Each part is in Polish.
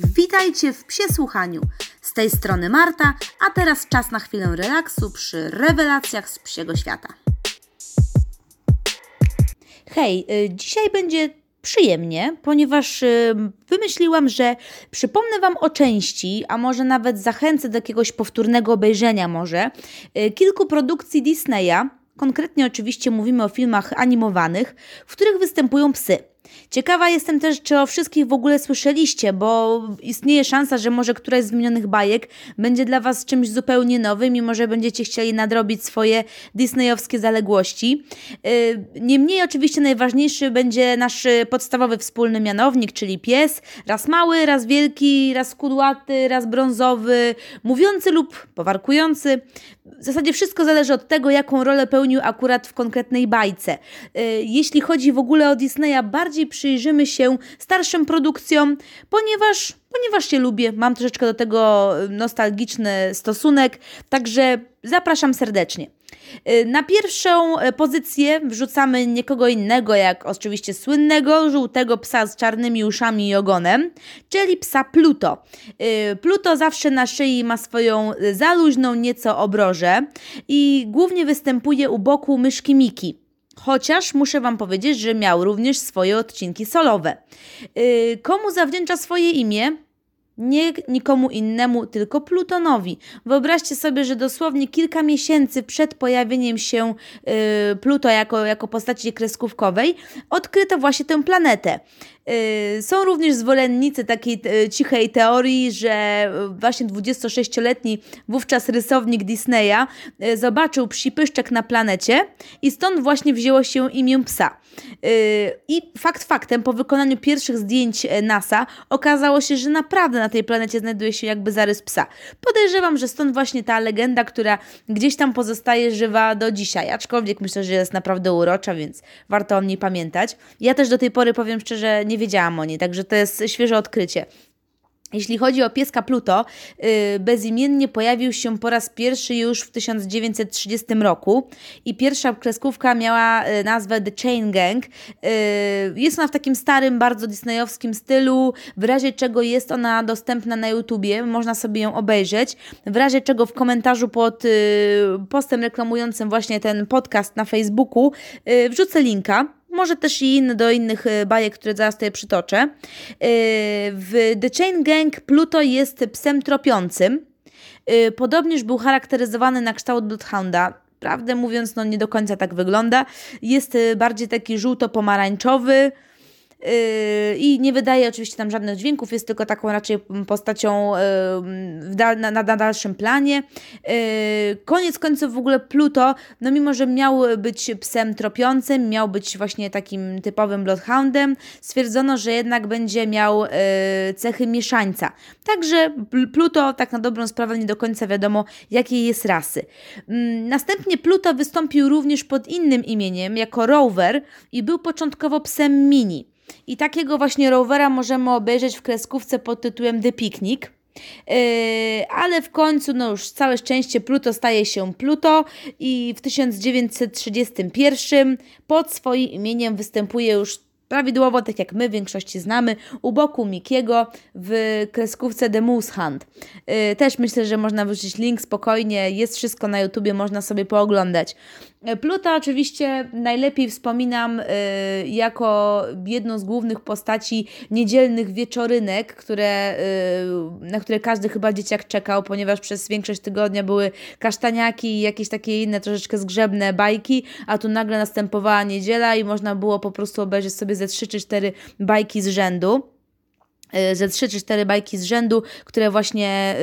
Witajcie w Psie Słuchaniu. Z tej strony Marta, a teraz czas na chwilę relaksu przy rewelacjach z psiego świata. Hej, y, dzisiaj będzie przyjemnie, ponieważ y, wymyśliłam, że przypomnę Wam o części, a może nawet zachęcę do jakiegoś powtórnego obejrzenia może, y, kilku produkcji Disneya, konkretnie oczywiście mówimy o filmach animowanych, w których występują psy. Ciekawa jestem też, czy o wszystkich w ogóle słyszeliście, bo istnieje szansa, że może któraś z wymienionych bajek będzie dla Was czymś zupełnie nowym i może będziecie chcieli nadrobić swoje disneyowskie zaległości. Y, niemniej oczywiście najważniejszy będzie nasz podstawowy wspólny mianownik, czyli pies, raz mały, raz wielki, raz kudłaty, raz brązowy, mówiący lub powarkujący. W zasadzie wszystko zależy od tego, jaką rolę pełnił akurat w konkretnej bajce. Y, jeśli chodzi w ogóle o Disneya, bardziej przyjrzymy się starszym produkcjom, ponieważ, ponieważ się lubię, mam troszeczkę do tego nostalgiczny stosunek, także zapraszam serdecznie. Y, na pierwszą pozycję wrzucamy nikogo innego, jak oczywiście słynnego żółtego psa z czarnymi uszami i ogonem, czyli psa Pluto. Y, Pluto zawsze na szyi ma swoją zaluźną nieco obrożę i głównie występuje u boku myszki Miki. Chociaż muszę Wam powiedzieć, że miał również swoje odcinki solowe. Y, komu zawdzięcza swoje imię? Nie nikomu innemu, tylko Plutonowi. Wyobraźcie sobie, że dosłownie kilka miesięcy przed pojawieniem się y, Pluto jako, jako postaci kreskówkowej odkryto właśnie tę planetę. Y, są również zwolennicy takiej y, cichej teorii, że właśnie 26-letni wówczas rysownik Disneya y, zobaczył psipyszczek na planecie i stąd właśnie wzięło się imię psa. I fakt faktem, po wykonaniu pierwszych zdjęć NASA okazało się, że naprawdę na tej planecie znajduje się jakby zarys psa. Podejrzewam, że stąd właśnie ta legenda, która gdzieś tam pozostaje żywa do dzisiaj, aczkolwiek myślę, że jest naprawdę urocza, więc warto o niej pamiętać. Ja też do tej pory powiem szczerze, nie wiedziałam o niej, także to jest świeże odkrycie. Jeśli chodzi o pieska Pluto, yy, bezimiennie pojawił się po raz pierwszy już w 1930 roku i pierwsza kreskówka miała yy, nazwę The Chain Gang. Yy, jest ona w takim starym, bardzo disneyowskim stylu, w razie czego jest ona dostępna na YouTubie, można sobie ją obejrzeć. W razie czego w komentarzu pod y, postem reklamującym właśnie ten podcast na Facebooku y, wrzucę linka może też i inne do innych e, bajek, które zaraz tutaj przytoczę. E, w The Chain Gang Pluto jest psem tropiącym. E, podobnież był charakteryzowany na kształt Bloodhounda. Prawdę mówiąc, no nie do końca tak wygląda. Jest bardziej taki żółto-pomarańczowy, i nie wydaje oczywiście tam żadnych dźwięków, jest tylko taką raczej postacią yy, na, na, dalszym planie. Yy, koniec końców w ogóle Pluto, no mimo, że miał być psem tropiącym, miał być właśnie takim typowym bloodhoundem, stwierdzono, że jednak będzie miał cechy mieszańca. Także Pluto tak na dobrą sprawę nie do końca wiadomo jakiej jest rasy. Mm, następnie Pluto wystąpił również pod innym imieniem jako Rover i był początkowo psem mini. I takiego właśnie rowera możemy obejrzeć w kreskówce pod tytułem The Picnic. Yy, ale w końcu, no już całe szczęście, Pluto staje się Pluto i w 1931 pod swoim imieniem występuje już prawidłowo, tak jak my w większości znamy, u boku Mikiego w kreskówce The Moose Hunt. Yy, też myślę, że można wrzucić link spokojnie, jest wszystko na YouTubie, można sobie pooglądać. Pluta oczywiście najlepiej wspominam y, jako jedną z głównych postaci niedzielnych wieczorynek, które, y, na które każdy chyba dzieciak czekał, ponieważ przez większość tygodnia były kasztaniaki i jakieś takie inne troszeczkę zgrzebne bajki, a tu nagle następowała niedziela i można było po prostu obejrzeć sobie ze 3 czy 4 bajki z rzędu. Y, ze trzy czy cztery bajki z rzędu, które właśnie,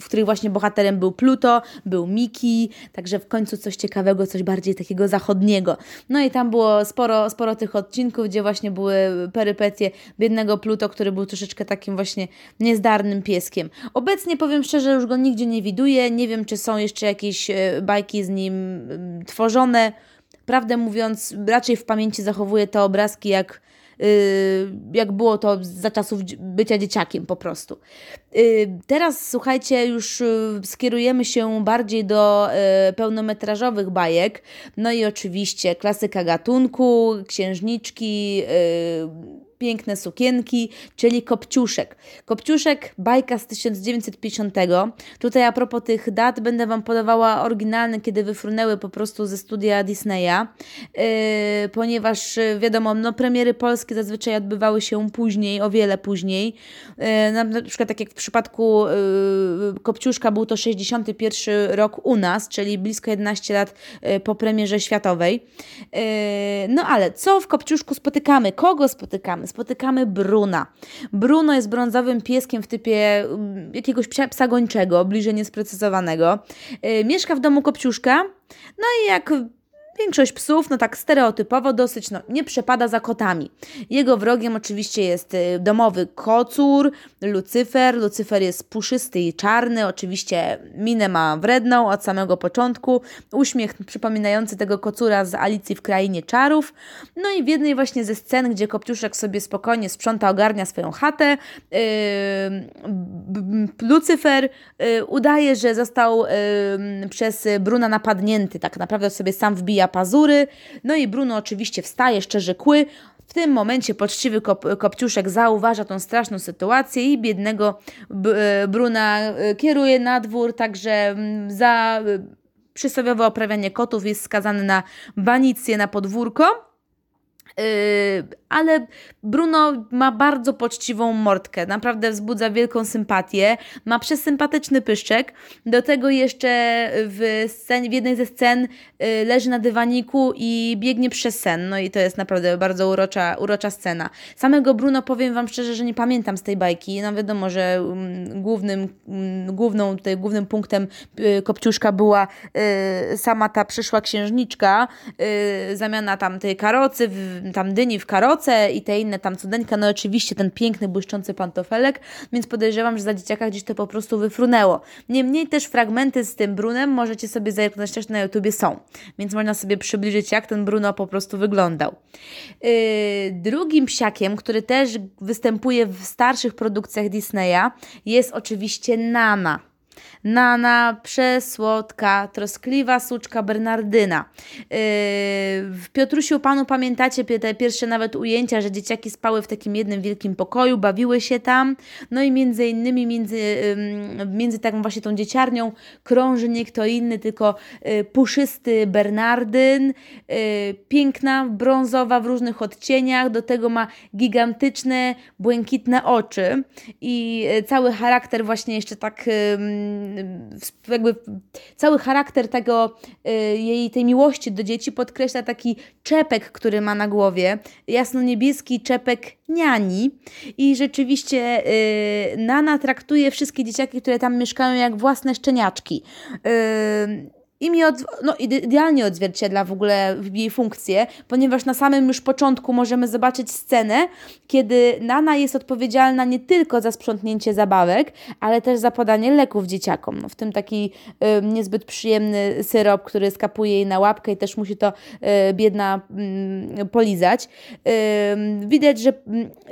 w których właśnie bohaterem był Pluto, był Miki, także w końcu coś ciekawego, coś bardziej takiego zachodniego. No i tam było sporo, sporo tych odcinków, gdzie właśnie były perypetie biednego Pluto, który był troszeczkę takim właśnie niezdarnym pieskiem. Obecnie powiem szczerze, już go nigdzie nie widuję, nie wiem czy są jeszcze jakieś y, bajki z nim tworzone. Prawdę mówiąc, raczej w pamięci zachowuję te obrazki jak Y, jak było to za czasów bycia dzieciakiem po prostu. Y, teraz słuchajcie, już y, skierujemy się bardziej do pełnometrażowych bajek. No i oczywiście klasyka gatunku, księżniczki, piękne sukienki, czyli Kopciuszek. Kopciuszek, bajka z 1950. Tutaj a propos tych dat będę Wam podawała oryginalne, kiedy wyfrunęły po prostu ze studia Disneya, yy, ponieważ wiadomo, no premiery polskie zazwyczaj odbywały się później, o wiele później. Yy, na, przykład tak jak w przypadku yy, Kopciuszka był to 61 rok u nas, czyli blisko 11 lat po premierze światowej. No ale co w Kopciuszku spotykamy? Kogo spotykamy? Spotykamy Bruna. Bruno jest brązowym pieskiem w typie mm, jakiegoś psa, psa gończego, bliżej niesprecyzowanego. Yy, mieszka w domu Kopciuszka, no i jak Większość psów, no tak stereotypowo dosyć, no, nie przepada za kotami. Jego wrogiem oczywiście jest y, domowy kocur, Lucyfer. Lucyfer jest puszysty i czarny, oczywiście minę ma wredną od samego początku, uśmiech przypominający tego kocura z Alicji w Krainie Czarów. No i w jednej właśnie ze scen, gdzie Kopciuszek sobie spokojnie sprząta, ogarnia swoją chatę, yy, Lucyfer yy, udaje, że został yy, przez Bruna napadnięty, tak naprawdę sobie sam wbija pazury. No i Bruno oczywiście wstaje, szczerze kły. W tym momencie poczciwy kop, Kopciuszek zauważa tą straszną sytuację i biednego e, Bruna e, kieruje na dwór, także mm, za e, przysłowiowe oprawianie kotów jest skazany na banicję na podwórko. Yy, ale Bruno ma bardzo poczciwą mordkę, naprawdę wzbudza wielką sympatię, ma przesympatyczny pyszczek, do tego jeszcze w, scenie, w jednej ze scen yy, leży na dywaniku i biegnie przez sen, no i to jest naprawdę bardzo urocza, urocza scena. Samego Bruno powiem Wam szczerze, że nie pamiętam z tej bajki, no wiadomo, że um, głównym, um, główną, tutaj, głównym punktem y, Kopciuszka była y, sama ta przyszła księżniczka, y, zamiana tam tej karocy w tam dyni w i te inne tam cudeńka, no oczywiście ten piękny, błyszczący pantofelek, więc podejrzewam, że za dzieciaka gdzieś to po prostu wyfrunęło. Niemniej też fragmenty z tym Brunem możecie sobie zerknąć też na YouTubie są, więc można sobie przybliżyć, jak ten Bruno po prostu wyglądał. Yy, drugim psiakiem, który też występuje w starszych produkcjach Disneya, jest oczywiście Nana. Nana, przesłodka, troskliwa suczka Bernardyna. Yy, w Piotrusiu Panu pamiętacie te pierwsze nawet ujęcia, że dzieciaki spały w takim jednym wielkim pokoju, bawiły się tam, no i między innymi między, między taką właśnie tą dzieciarnią krąży nie kto inny, tylko yy, puszysty Bernardyn, yy, piękna, brązowa w różnych odcieniach, do tego ma gigantyczne, błękitne oczy i cały charakter właśnie jeszcze tak jakby cały charakter tego, y, jej tej miłości do dzieci podkreśla taki czepek, który ma na głowie, jasno-niebieski czepek niani i rzeczywiście y, Nana traktuje wszystkie dzieciaki, które tam mieszkają jak własne szczeniaczki. I mi od, no, idealnie odzwierciedla w ogóle jej funkcję, ponieważ na samym już początku możemy zobaczyć scenę, kiedy Nana jest odpowiedzialna nie tylko za sprzątnięcie zabawek, ale też za podanie leków dzieciakom. No, w tym taki y, niezbyt przyjemny syrop, który skapuje jej na łapkę i też musi to y, biedna y, polizać. widać, że,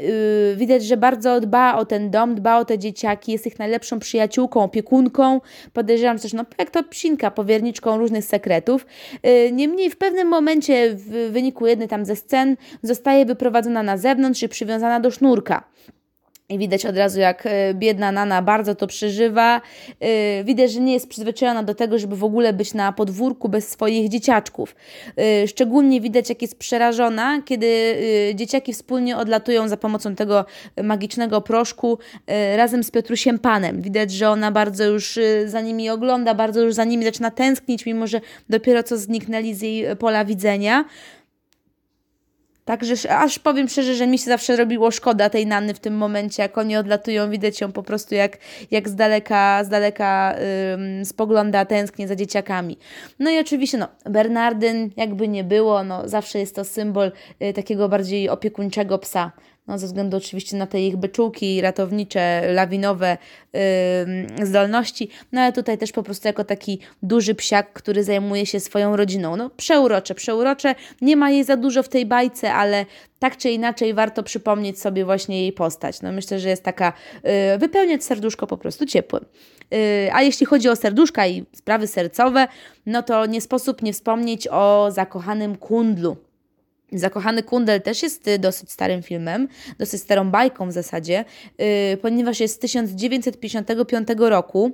y, widać, że bardzo dba o ten dom, dba o te dzieciaki, jest ich najlepszą przyjaciółką, opiekunką. Podejrzewam też, no jak to psinka, powierniczka różnych sekretów. Y, niemniej w pewnym momencie w wyniku jednej tam ze scen zostaje wyprowadzona na zewnątrz i przywiązana do sznurka. I widać od razu, jak e, biedna Nana bardzo to przeżywa. E, widać, że nie jest przyzwyczajona do tego, żeby w ogóle być na podwórku bez swoich dzieciaczków. E, szczególnie widać, jak jest przerażona, kiedy dzieciaki wspólnie odlatują za pomocą tego magicznego proszku razem z Piotrusiem Panem. Widać, że ona bardzo już za nimi ogląda, bardzo już za nimi zaczyna tęsknić, mimo że dopiero co zniknęli z jej pola widzenia. Także aż powiem szczerze, że mi się zawsze robiło szkoda tej Nanny w tym momencie, jak oni odlatują, widać ją po prostu jak, jak z daleka, z daleka ym, spogląda, tęsknie za dzieciakami. No i oczywiście, no, Bernardyn, jakby nie było, no, zawsze jest to symbol y, takiego bardziej opiekuńczego psa no, ze względu oczywiście na te ich byczółki ratownicze, lawinowe yy, zdolności, no ale tutaj też po prostu jako taki duży psiak, który zajmuje się swoją rodziną. No przeurocze, przeurocze, nie ma jej za dużo w tej bajce, ale tak czy inaczej warto przypomnieć sobie właśnie jej postać. No myślę, że jest taka, yy, wypełniać serduszko po prostu ciepłym. Yy, a jeśli chodzi o serduszka i sprawy sercowe, no to nie sposób nie wspomnieć o zakochanym kundlu Zakochany Kundel też jest y, dosyć starym filmem, dosyć starą bajką w zasadzie, yy, ponieważ jest z 1955 roku.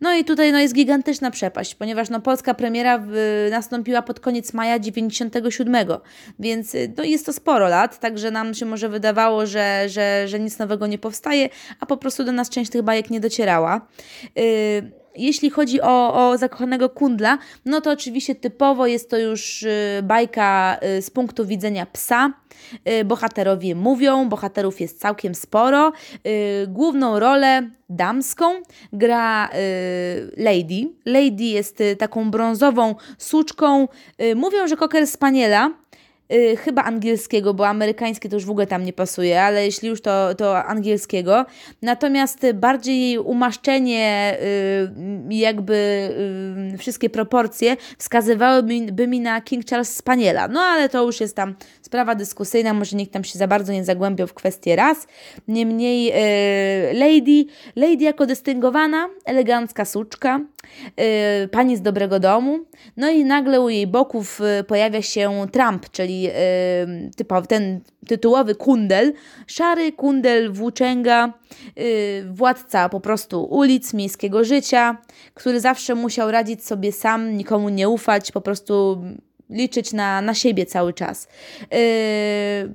No i tutaj no, jest gigantyczna przepaść, ponieważ no, polska premiera nastąpiła pod koniec maja 97, więc y, no, jest to sporo lat, także nam się może wydawało, że, że, że nic nowego nie powstaje, a po prostu do nas część tych bajek nie docierała. Jeśli chodzi o, o zakochanego kundla, no to oczywiście typowo jest to już y, bajka y, z punktu widzenia psa. Y, bohaterowie mówią, bohaterów jest całkiem sporo. Główną rolę damską gra Lady. Lady jest taką brązową suczką. Mówią, że Cocker Spaniela, Y, chyba angielskiego, bo amerykańskie to już w ogóle tam nie pasuje, ale jeśli już to, to angielskiego. Natomiast bardziej jej umaszczenie, y, jakby y, wszystkie proporcje wskazywałyby mi na King Charles Spaniela. No ale to już jest tam sprawa dyskusyjna, może nikt tam się za bardzo nie zagłębiał w kwestię raz. Niemniej Lady, Lady jako dystyngowana, elegancka suczka, pani z dobrego domu, no i nagle u jej boków pojawia się Trump, czyli typowy, ten tytułowy kundel, szary kundel włóczęga, władca po prostu ulic, miejskiego życia, który zawsze musiał radzić sobie sam, nikomu nie ufać, po prostu liczyć na, na siebie cały czas. Yy,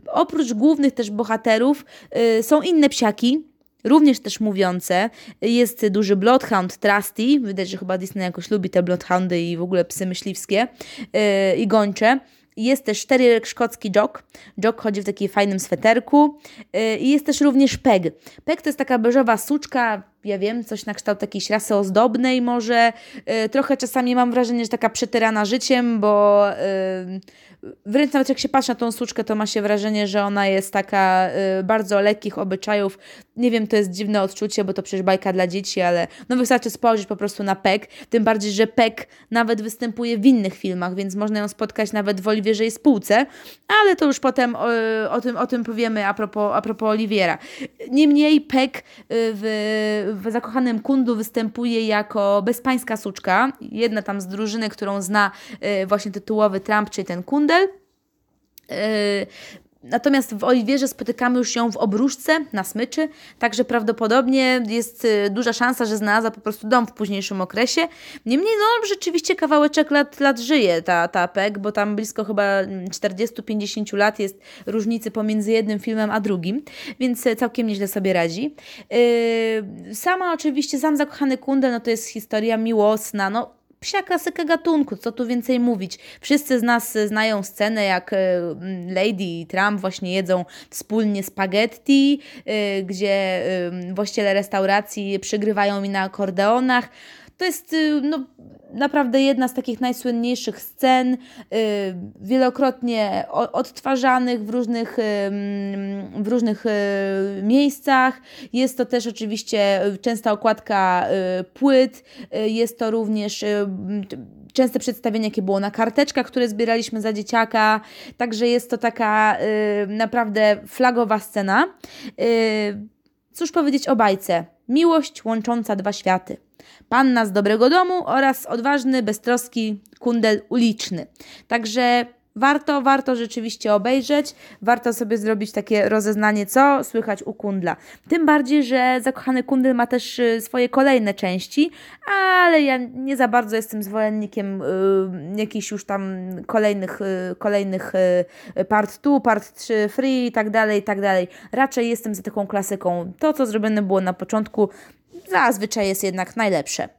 oprócz głównych też bohaterów yy, są inne psiaki, również też mówiące. Jest duży Bloodhound Trusty, widać, że chyba Disney jakoś lubi te Bloodhoundy i w ogóle psy myśliwskie yy, i gończe. Jest też terrier szkocki Jock. Jock chodzi w takim fajnym sweterku. Y, I jest też również Peg. Peg to jest taka beżowa suczka, ja wiem, coś na kształt jakiejś rasy ozdobnej może. Y, trochę czasami mam wrażenie, że taka przetyrana życiem, bo wręcz nawet jak się patrzy na tą suczkę, to ma się wrażenie, że ona jest taka y, bardzo lekkich obyczajów. Nie wiem, to jest dziwne odczucie, bo to przecież bajka dla dzieci, ale no wystarczy spojrzeć po prostu na Pek. Tym bardziej, że Pek nawet występuje w innych filmach, więc można ją spotkać nawet w Oliwierze spółce, ale to już potem o, y, o, tym, o tym powiemy a propos, a propos Oliwiera. Niemniej Pek y, w, w Zakochanym Kundu występuje jako bezpańska suczka, jedna tam z drużyny, którą zna y, właśnie tytułowy Trump, czyli ten Kund Kindle. Yy, natomiast w Oliwierze spotykamy już ją w obruszce na smyczy, także prawdopodobnie jest yy, duża szansa, że znalazła po prostu dom w późniejszym okresie. Niemniej, no rzeczywiście kawałeczek lat, lat żyje ta, ta PEG, bo tam blisko chyba 40-50 lat jest różnicy pomiędzy jednym filmem a drugim, więc całkiem nieźle sobie radzi. Yy, sama oczywiście, sam zakochany Kunde, no to jest historia miłosna, no psia klasyka gatunku, co tu więcej mówić. Wszyscy z nas znają scenę, jak e, Lady i Trump właśnie jedzą wspólnie spaghetti, e, gdzie właściciele restauracji przygrywają mi na akordeonach. To jest y, no, naprawdę jedna z takich najsłynniejszych scen, y, wielokrotnie odtwarzanych w różnych, w różnych y, miejscach. Jest to też oczywiście częsta okładka płyt, jest to również częste przedstawienie, jakie było na karteczkach, które zbieraliśmy za dzieciaka. Także jest to taka naprawdę flagowa scena. Cóż powiedzieć o bajce? Miłość łącząca dwa światy panna z dobrego domu oraz odważny, beztroski kundel uliczny. Także warto, warto rzeczywiście obejrzeć, warto sobie zrobić takie rozeznanie, co słychać u kundla. Tym bardziej, że Zakochany Kundel ma też y, swoje kolejne części, ale ja nie za bardzo jestem zwolennikiem y, jakichś już tam kolejnych, y, kolejnych y, part 2, part 3, free i tak dalej, i tak dalej. Raczej jestem za taką klasyką. To, co zrobione było na początku, zazwyczaj jest jednak najlepsze.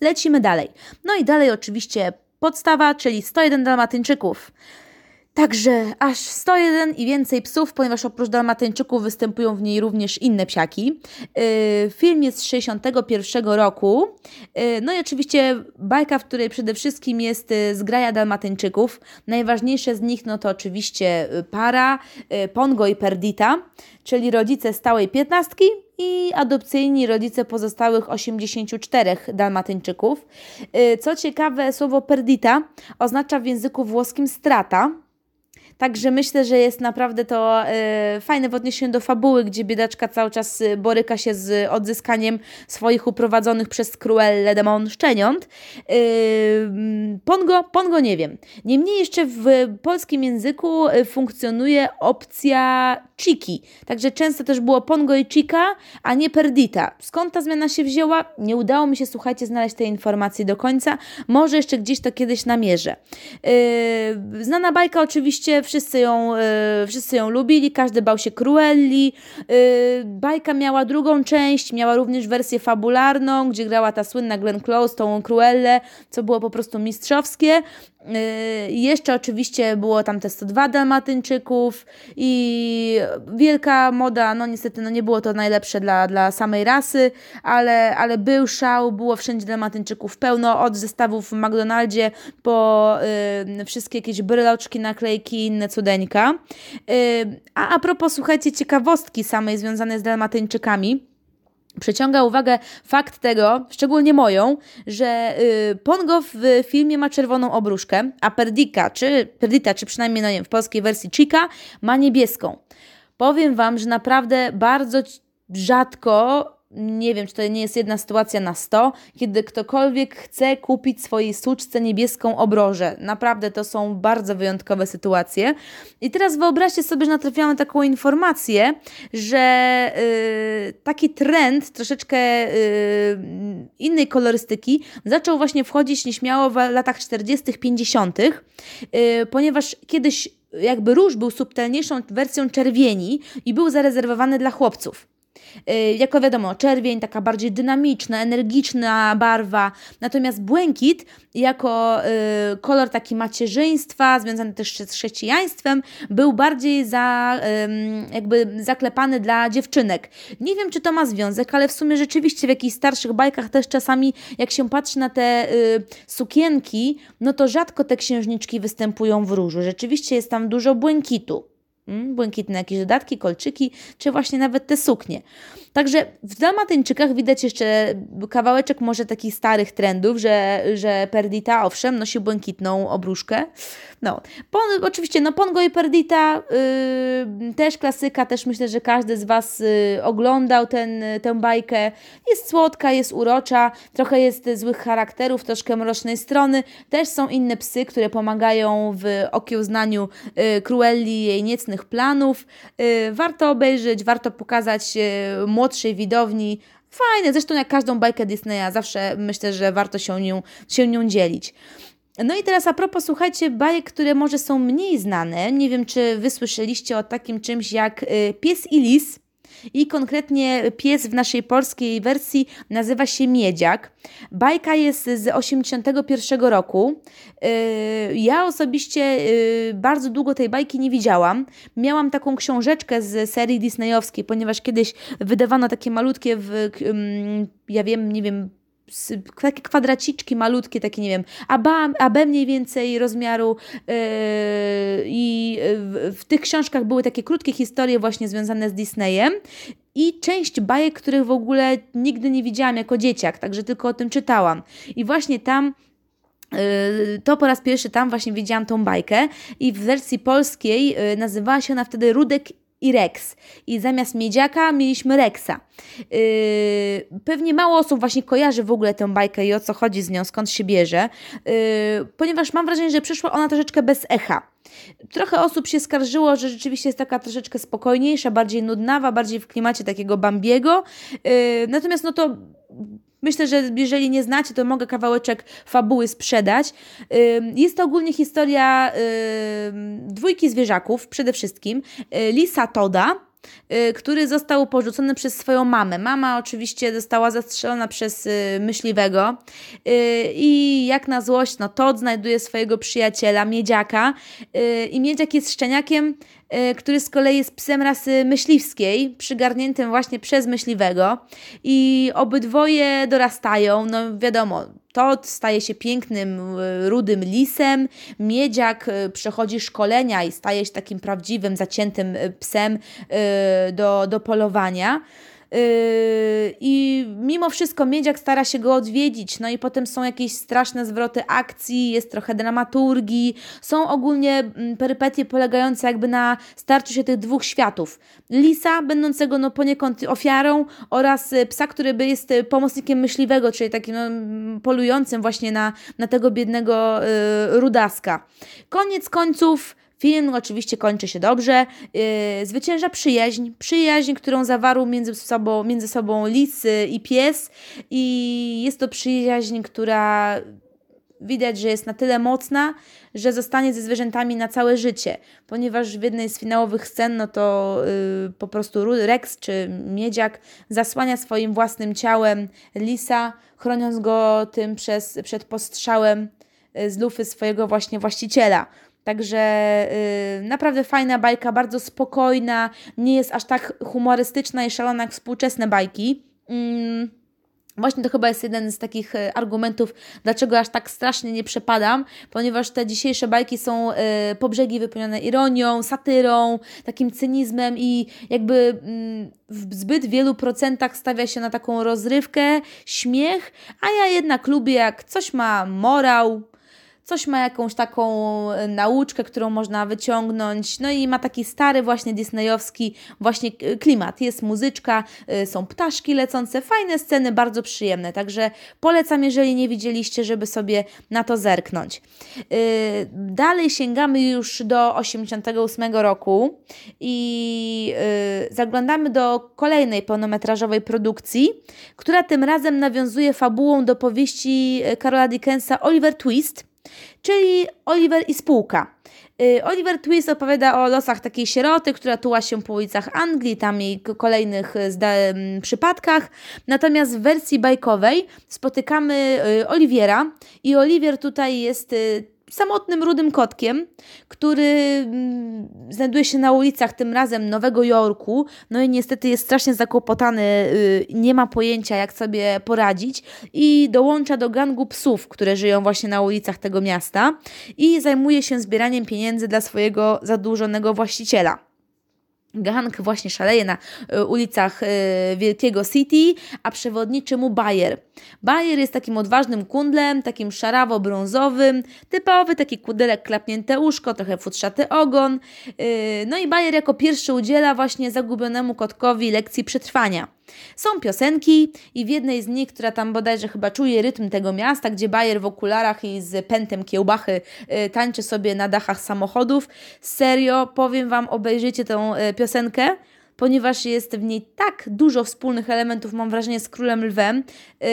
Lecimy dalej. No i dalej oczywiście podstawa, czyli 101 dalmatyńczyków. Także aż 101 i więcej psów, ponieważ oprócz dalmatyńczyków występują w niej również inne psiaki. Yy, film jest z 61 roku. Yy, no i oczywiście bajka, w której przede wszystkim jest yy, zgraja dalmatyńczyków. Najważniejsze z nich no to oczywiście y, para, y, Pongo i Perdita, czyli rodzice stałej piętnastki i adopcyjni rodzice pozostałych 84 dalmatyńczyków. Y, co ciekawe, słowo perdita oznacza w języku włoskim strata, Także myślę, że jest naprawdę to y, fajne w odniesieniu do fabuły, gdzie biedaczka cały czas y, boryka się z odzyskaniem swoich uprowadzonych przez Cruellę demon szczeniąt. Y, pongo, pongo nie wiem. Niemniej jeszcze w polskim języku funkcjonuje opcja Chiki. Także często też było Pongo i Chica, a nie Perdita. Skąd ta zmiana się wzięła? Nie udało mi się, słuchajcie, znaleźć tej informacji do końca. Może jeszcze gdzieś to kiedyś namierzę. Yy, znana bajka oczywiście, wszyscy ją, yy, wszyscy ją lubili, każdy bał się Cruelli. Yy, bajka miała drugą część, miała również wersję fabularną, gdzie grała ta słynna Glenn Close, tą Cruellę, co było po prostu mistrzowskie. Yy, jeszcze oczywiście było tam te 102 Dalmatyńczyków i wielka moda, no niestety no nie było to najlepsze dla, dla samej rasy, ale, ale był szał, było wszędzie Dalmatyńczyków pełno, od zestawów w McDonaldzie po yy, wszystkie jakieś bryloczki, naklejki, inne cudeńka. Yy, a a propos, słuchajcie, ciekawostki samej związanej z Dalmatyńczykami, Przyciąga uwagę fakt tego, szczególnie moją, że y, Pongo w filmie ma czerwoną obruszkę, a Perdika, czy Perdita, czy przynajmniej no nie w polskiej wersji Chica ma niebieską. Powiem Wam, że naprawdę bardzo rzadko nie wiem, czy to nie jest jedna sytuacja na 100, kiedy ktokolwiek chce kupić swojej suczce niebieską obrożę. Naprawdę to są bardzo wyjątkowe sytuacje. I teraz wyobraźcie sobie, że natrafiamy taką informację, że yy, taki trend troszeczkę yy, innej kolorystyki zaczął właśnie wchodzić nieśmiało w latach 40., 50., yy, ponieważ kiedyś jakby róż był subtelniejszą wersją czerwieni i był zarezerwowany dla chłopców. Y, jako wiadomo, czerwień taka bardziej dynamiczna, energiczna barwa, natomiast błękit jako y, kolor taki macierzyństwa, związany też z chrześcijaństwem, był bardziej za, jakby zaklepany dla dziewczynek. Nie wiem, czy to ma związek, ale w sumie rzeczywiście w jakichś starszych bajkach też czasami, jak się patrzy na te y, sukienki, no to rzadko te księżniczki występują w różu. Rzeczywiście jest tam dużo błękitu. Mm, błękitne jakieś dodatki, kolczyki, czy właśnie nawet te suknie. Także w Dalmatyńczykach widać jeszcze kawałeczek może takich starych trendów, że, że Perdita owszem nosi błękitną obruszkę. No, pon, oczywiście no Pongo i Perdita yy, też klasyka, też myślę, że każdy z Was yy, oglądał ten, tę bajkę. Jest słodka, jest urocza, trochę jest złych charakterów, troszkę mrocznej strony. Też są inne psy, które pomagają w okiełznaniu yy, Cruelli jej niecnych planów. Yy, warto obejrzeć, warto pokazać młodszej widowni. Fajne, zresztą jak każdą bajkę Disneya, zawsze myślę, że warto się nią, się nią dzielić. No i teraz a propos, słuchajcie, bajek, które może są mniej znane. Nie wiem, czy wysłyszeliście o takim czymś jak y, Pies i Lis. I konkretnie pies w naszej polskiej wersji nazywa się Miedziak. Bajka jest z 81 roku. Y, ja osobiście y, bardzo długo tej bajki nie widziałam. Miałam taką książeczkę z serii disneyowskiej, ponieważ kiedyś wydawano takie malutkie, w, ja wiem, nie wiem, takie kwadraciczki malutkie, takie nie wiem, AB, mniej więcej rozmiaru yy, i w, w tych książkach były takie krótkie historie właśnie związane z Disneyem i część bajek, których w ogóle nigdy nie widziałam jako dzieciak, także tylko o tym czytałam. I właśnie tam yy, to po raz pierwszy tam właśnie widziałam tą bajkę i w wersji polskiej yy, nazywała się ona wtedy Rudek i Rex. I zamiast miedziaka mieliśmy Rexa. Yy, pewnie mało osób właśnie kojarzy w ogóle tę bajkę i o co chodzi z nią, skąd się bierze, yy, ponieważ mam wrażenie, że przyszła ona troszeczkę bez echa. Trochę osób się skarżyło, że rzeczywiście jest taka troszeczkę spokojniejsza, bardziej nudnawa, bardziej w klimacie takiego Bambiego. Yy, natomiast no to Myślę, że jeżeli nie znacie, to mogę kawałeczek fabuły sprzedać. Jest to ogólnie historia dwójki zwierzaków, przede wszystkim y, Lisa Toda, y, który został porzucony przez swoją mamę. Mama oczywiście została zastrzelona przez y, myśliwego i jak na złość, no Todd znajduje swojego przyjaciela, Miedziaka i Miedziak jest szczeniakiem, który z kolei jest psem rasy myśliwskiej, przygarniętym właśnie przez myśliwego i obydwoje dorastają, no wiadomo, Todd staje się pięknym, y, rudym lisem, miedziak y, przechodzi szkolenia i staje się takim prawdziwym, zaciętym psem do, do polowania. I mimo wszystko Miedziak stara się go odwiedzić, no i potem są jakieś straszne zwroty akcji, jest trochę dramaturgii, są ogólnie mm, perypetie polegające jakby na starciu się tych dwóch światów. Lisa, będącego no poniekąd ofiarą oraz psa, który jest pomocnikiem myśliwego, czyli takim no, polującym właśnie na, na tego biednego y, rudaska. Koniec końców Film oczywiście kończy się dobrze. Yy, zwycięża przyjaźń. Przyjaźń, którą zawarł między sobą, między sobą lis i pies. I jest to przyjaźń, która widać, że jest na tyle mocna, że zostanie ze zwierzętami na całe życie. Ponieważ w jednej z finałowych scen, no to yy, po prostu Rex czy Miedziak zasłania swoim własnym ciałem lisa, chroniąc go tym przez, przed postrzałem y, z lufy swojego właśnie właściciela. Także yy, naprawdę fajna bajka, bardzo spokojna, nie jest aż tak humorystyczna i szalona jak współczesne bajki. Yy. Właśnie to chyba jest jeden z takich y, argumentów, dlaczego aż tak strasznie nie przepadam, ponieważ te dzisiejsze bajki są y, po brzegi wypełnione ironią, satyrą, takim cynizmem i jakby y, w zbyt wielu procentach stawia się na taką rozrywkę, śmiech, a ja jednak lubię, jak coś ma morał, coś ma jakąś taką e, nauczkę, którą można wyciągnąć, no i ma taki stary właśnie disneyowski właśnie e, klimat. Jest muzyczka, e, są ptaszki lecące, fajne sceny, bardzo przyjemne, także polecam, jeżeli nie widzieliście, żeby sobie na to zerknąć. Dalej sięgamy już do 88 roku i zaglądamy do kolejnej pełnometrażowej produkcji, która tym razem nawiązuje fabułą do powieści Karola Dickensa Oliver Twist, czyli Oliver i spółka. Y, Oliver Twist opowiada o losach takiej sieroty, która tuła się po ulicach Anglii, tam i kolejnych y, przypadkach. Natomiast w wersji bajkowej spotykamy y, Oliwiera i Oliwier tutaj jest samotnym rudym kotkiem, który mm, znajduje się na ulicach tym razem Nowego Jorku, no i niestety jest strasznie zakłopotany, y, nie ma pojęcia jak sobie poradzić i dołącza do gangu psów, które żyją właśnie na ulicach tego miasta i zajmuje się zbieraniem pieniędzy dla swojego zadłużonego właściciela. Gang właśnie szaleje na e, ulicach e, Wielkiego City, a przewodniczy mu Bayer. Bayer jest takim odważnym kundlem, takim szarawo-brązowym, typowy taki kudelek, klapnięte uszko, trochę futrzaty ogon. E, no i Bayer jako pierwszy udziela właśnie zagubionemu kotkowi lekcji przetrwania. Są piosenki i w jednej z nich, która tam bodajże chyba czuje rytm tego miasta, gdzie Bayer w okularach i z pętem kiełbachy y, tańczy sobie na dachach samochodów. Serio, powiem Wam, obejrzyjcie tę y, piosenkę ponieważ jest w niej tak dużo wspólnych elementów, mam wrażenie, z Królem Lwem, yy,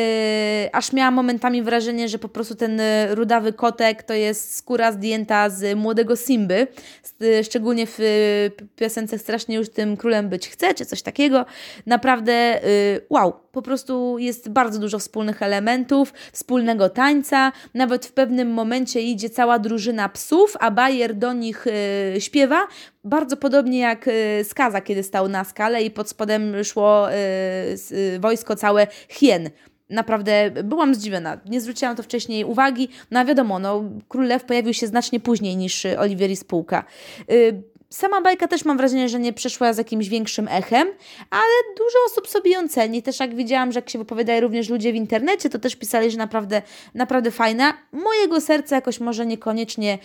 aż miałam momentami wrażenie, że po prostu ten y, rudawy kotek to jest skóra zdjęta z młodego Simby, szczególnie w piosence Strasznie już tym królem być chce, czy coś takiego. Naprawdę yy, wow, po prostu jest bardzo dużo wspólnych elementów, wspólnego tańca. Nawet w pewnym momencie idzie cała drużyna psów, a Bayer do nich yy, śpiewa. Bardzo podobnie jak yy, Skaza, kiedy stał na skale i pod spodem szło yy, wojsko całe hien naprawdę byłam zdziwiona. Nie zwróciłam to wcześniej uwagi. No a wiadomo, no, Król Lew pojawił się znacznie później niż Oliwier i spółka. Sama bajka też mam wrażenie, że nie przeszła z jakimś większym echem, ale dużo osób sobie ją ceni. Też jak widziałam, że jak się wypowiadają również ludzie w internecie, to też pisali, że naprawdę, naprawdę fajna. Mojego serca jakoś może niekoniecznie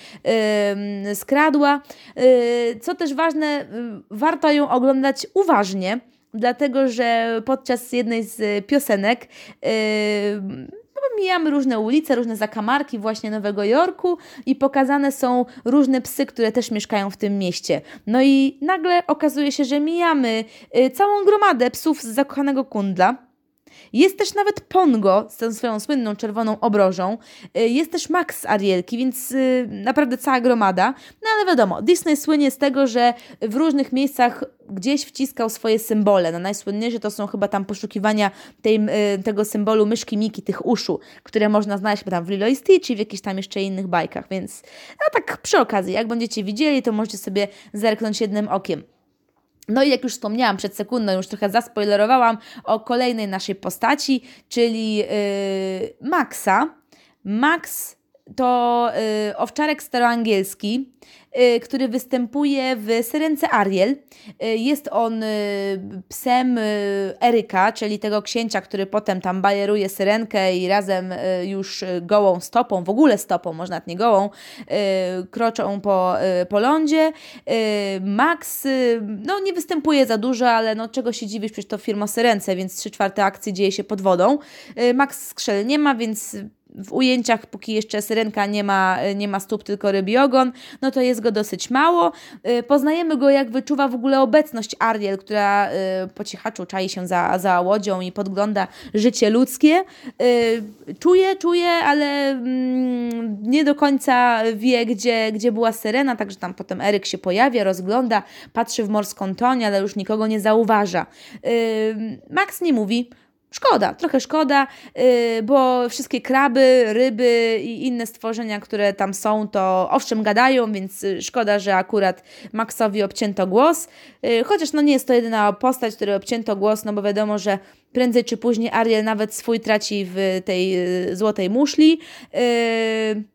yy, skradła. Yy, co też ważne, yy, warto ją oglądać uważnie, dlatego że podczas jednej z piosenek mijamy różne ulice, różne zakamarki właśnie Nowego Jorku i pokazane są różne psy, które też mieszkają w tym mieście. No i nagle okazuje się, że mijamy y, całą gromadę psów z zakochanego kundla jest też nawet Pongo z tą swoją słynną czerwoną obrożą. Y, jest też Max z Arielki, więc y, naprawdę cała gromada. No ale wiadomo, Disney słynie z tego, że w różnych miejscach gdzieś wciskał swoje symbole. No najsłynniejsze to są chyba tam poszukiwania tej, y, tego symbolu myszki Miki, tych uszu, które można znaleźć tam w Lilo i Stitch i w jakichś tam jeszcze innych bajkach, więc no tak przy okazji, jak będziecie widzieli, to możecie sobie zerknąć jednym okiem. No i jak już wspomniałam przed sekundą, już trochę zaspoilerowałam o kolejnej naszej postaci, czyli yy, Maxa. Max to y, owczarek staroangielski, y, który występuje w Syrence Ariel. Y, jest on psem Eryka, czyli tego księcia, który potem tam bajeruje syrenkę i razem już gołą stopą, w ogóle stopą, można nawet nie gołą, kroczą po, po lądzie. Max no, nie występuje za dużo, ale no, czego się dziwisz, przecież to firma Syrence, więc trzy czwarte akcji dzieje się pod wodą. Max skrzel nie ma, więc w ujęciach, póki jeszcze syrenka nie ma, nie ma stóp, tylko rybi ogon, no to jest go dosyć mało. Y, poznajemy go, jak wyczuwa w ogóle obecność Ariel, która y, po cichaczu czai się za, za łodzią i podgląda życie ludzkie. Y, czuje, czuje, ale mm, nie do końca wie, gdzie, gdzie była syrena, także tam potem Eryk się pojawia, rozgląda, patrzy w morską toń, ale już nikogo nie zauważa. Max nie mówi, Szkoda, trochę szkoda, yy, bo wszystkie kraby, ryby i inne stworzenia, które tam są, to owszem gadają, więc y, szkoda, że akurat Maxowi obcięto głos. Yy, chociaż no nie jest to jedyna postać, której obcięto głos, no bo wiadomo, że prędzej czy później Ariel nawet swój traci w tej złotej muszli. Yy,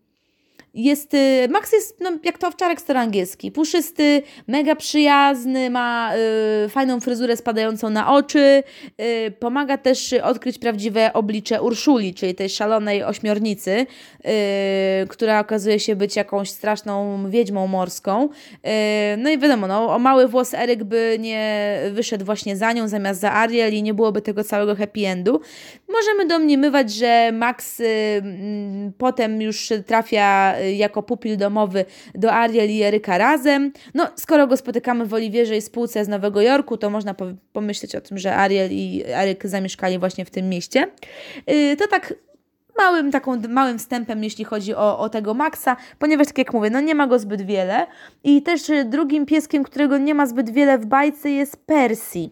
jest, y, Max jest no, jak to owczarek starangielski, puszysty, mega przyjazny, ma y, fajną fryzurę spadającą na oczy, y, pomaga też odkryć prawdziwe oblicze Urszuli, czyli tej szalonej ośmiornicy, y, która okazuje się być jakąś straszną wiedźmą morską. Y, no i wiadomo, no, o mały włos Eryk by nie wyszedł właśnie za nią zamiast za Ariel i nie byłoby tego całego happy endu. Możemy domniemywać, że Max y, potem już trafia jako pupil domowy do Ariel i Eryka razem. No, skoro go spotykamy w Oliwierze i spółce z Nowego Jorku, to można pomyśleć o tym, że Ariel i Eryk zamieszkali właśnie w tym mieście. Y, to tak małym, taką małym wstępem, jeśli chodzi o, o tego Maxa, ponieważ tak jak mówię, no nie ma go zbyt wiele. I też drugim pieskiem, którego nie ma zbyt wiele w bajce jest Percy.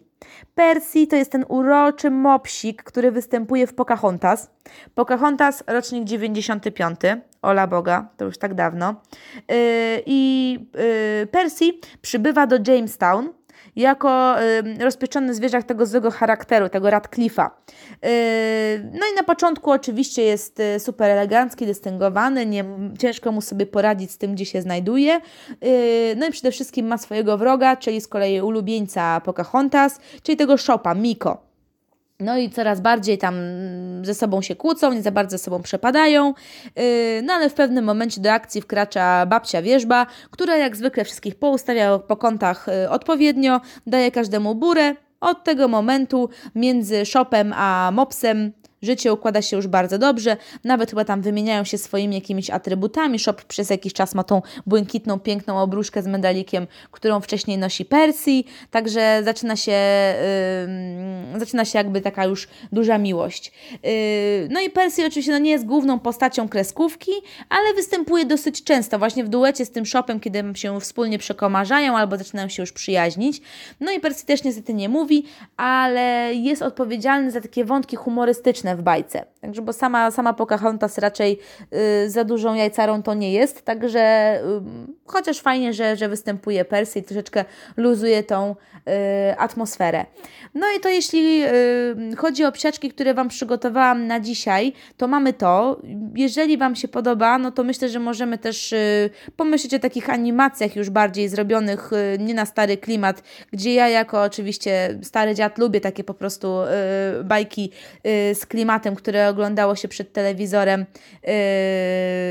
Percy to jest ten uroczy mopsik, który występuje w Pocahontas. Pocahontas, rocznik 95, ola Boga, to już tak dawno. Yy, I yy, Percy przybywa do Jamestown jako rozpieczony zwierzak tego złego charakteru, tego Radcliffe'a. Y, no i na początku oczywiście jest y, super elegancki, dystyngowany, nie, ciężko mu sobie poradzić z tym, gdzie się znajduje. Y, no i przede wszystkim ma swojego wroga, czyli z kolei ulubieńca Pocahontas, czyli tego Shopa, Miko. No i coraz bardziej tam ze sobą się kłócą, nie za bardzo ze sobą przepadają. Yy, no ale w pewnym momencie do akcji wkracza babcia wierzba, która jak zwykle wszystkich poustawia po kątach yy, odpowiednio, daje każdemu burę. Od tego momentu między Shopem a Mopsem Życie układa się już bardzo dobrze, nawet chyba tam wymieniają się swoimi jakimiś atrybutami. Shop przez jakiś czas ma tą błękitną, piękną obruszkę z medalikiem, którą wcześniej nosi Percy, także zaczyna się, yy, zaczyna się jakby taka już duża miłość. Yy, no i Percy oczywiście no, nie jest główną postacią kreskówki, ale występuje dosyć często, właśnie w duecie z tym Shopem, kiedy się wspólnie przekomarzają albo zaczynają się już przyjaźnić. No i Percy też niestety nie mówi, ale jest odpowiedzialny za takie wątki humorystyczne w bajce. Także, bo sama, sama Pocahontas raczej y, za dużą jajcarą to nie jest, także y, chociaż fajnie, że, że występuje Percy i troszeczkę luzuje tą y, atmosferę. No i to jeśli y, chodzi o psiaczki, które Wam przygotowałam na dzisiaj, to mamy to. Jeżeli Wam się podoba, no to myślę, że możemy też y, pomyśleć o takich animacjach już bardziej zrobionych y, nie na stary klimat, gdzie ja jako oczywiście stary dziad lubię takie po prostu bajki z które oglądało się przed telewizorem,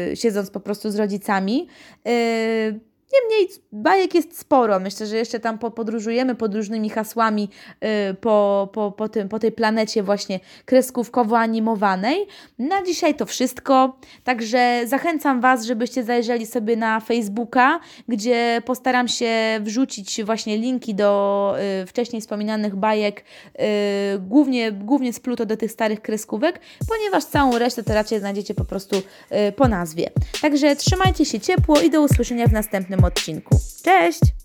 yy, siedząc po prostu z rodzicami. Yy, Niemniej bajek jest sporo. Myślę, że jeszcze tam podróżujemy pod różnymi hasłami yy, po, po, po, tym, po tej planecie właśnie kreskówkowo-animowanej. Na dzisiaj to wszystko. Także zachęcam Was, żebyście zajrzeli sobie na Facebooka, gdzie postaram się wrzucić właśnie linki do yy, wcześniej wspominanych bajek, yy, głównie, głównie z Pluto do tych starych kreskówek, ponieważ całą resztę to raczej znajdziecie po prostu po nazwie. Także trzymajcie się ciepło i do usłyszenia w następnym odcinku. Cześć!